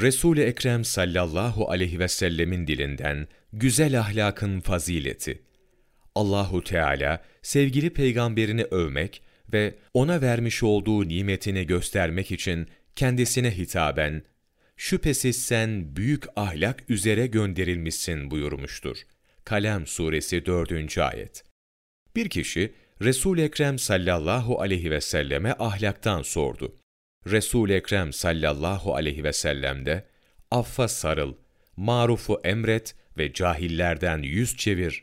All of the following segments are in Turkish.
Resul-i Ekrem sallallahu aleyhi ve sellemin dilinden güzel ahlakın fazileti. Allahu Teala sevgili peygamberini övmek ve ona vermiş olduğu nimetini göstermek için kendisine hitaben şüphesiz sen büyük ahlak üzere gönderilmişsin buyurmuştur. Kalem suresi 4. ayet. Bir kişi Resul Ekrem sallallahu aleyhi ve selleme ahlaktan sordu. Resul Ekrem sallallahu aleyhi ve sellem de affa sarıl, marufu emret ve cahillerden yüz çevir.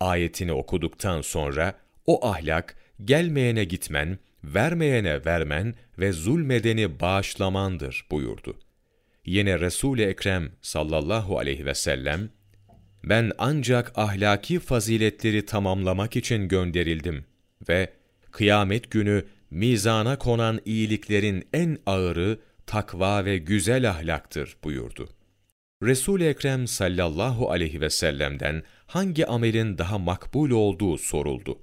Ayetini okuduktan sonra o ahlak gelmeyene gitmen, vermeyene vermen ve zulmedeni bağışlamandır buyurdu. Yine Resul-i Ekrem sallallahu aleyhi ve sellem, ben ancak ahlaki faziletleri tamamlamak için gönderildim ve kıyamet günü mizana konan iyiliklerin en ağırı takva ve güzel ahlaktır buyurdu. Resul-i Ekrem sallallahu aleyhi ve sellem'den hangi amelin daha makbul olduğu soruldu.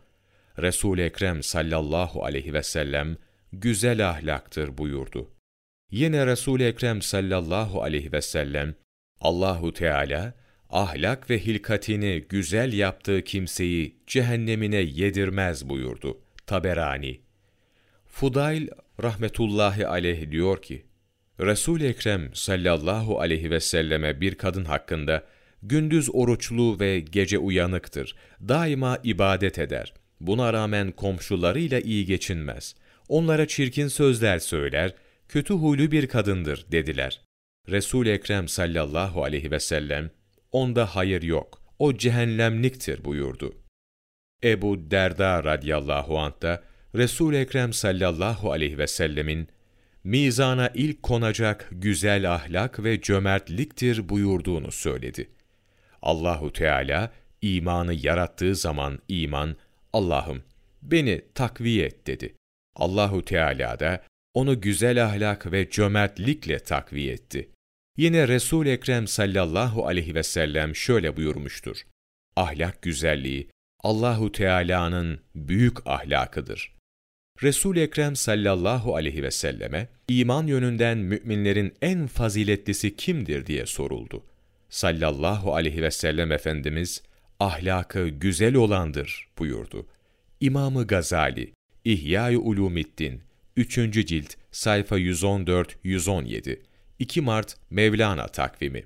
Resul-i Ekrem sallallahu aleyhi ve sellem güzel ahlaktır buyurdu. Yine Resul-i Ekrem sallallahu aleyhi ve sellem Allahu Teala ahlak ve hilkatini güzel yaptığı kimseyi cehennemine yedirmez buyurdu. Taberani Fudayl rahmetullahi aleyh diyor ki, Resul-i Ekrem sallallahu aleyhi ve selleme bir kadın hakkında gündüz oruçlu ve gece uyanıktır, daima ibadet eder. Buna rağmen komşularıyla iyi geçinmez. Onlara çirkin sözler söyler, kötü huylu bir kadındır dediler. Resul-i Ekrem sallallahu aleyhi ve sellem, onda hayır yok, o cehennemliktir buyurdu. Ebu Derda radıyallahu anh da Resul-i Ekrem sallallahu aleyhi ve sellemin mizana ilk konacak güzel ahlak ve cömertliktir buyurduğunu söyledi. Allahu Teala imanı yarattığı zaman iman Allah'ım beni takviye et dedi. Allahu Teala da onu güzel ahlak ve cömertlikle takviye etti. Yine Resul Ekrem sallallahu aleyhi ve sellem şöyle buyurmuştur. Ahlak güzelliği Allahu Teala'nın büyük ahlakıdır. Resul Ekrem sallallahu aleyhi ve selleme iman yönünden müminlerin en faziletlisi kimdir diye soruldu. Sallallahu aleyhi ve sellem efendimiz ahlakı güzel olandır buyurdu. İmamı Gazali İhya-i Ulumiddin 3. cilt sayfa 114 117 2 Mart Mevlana takvimi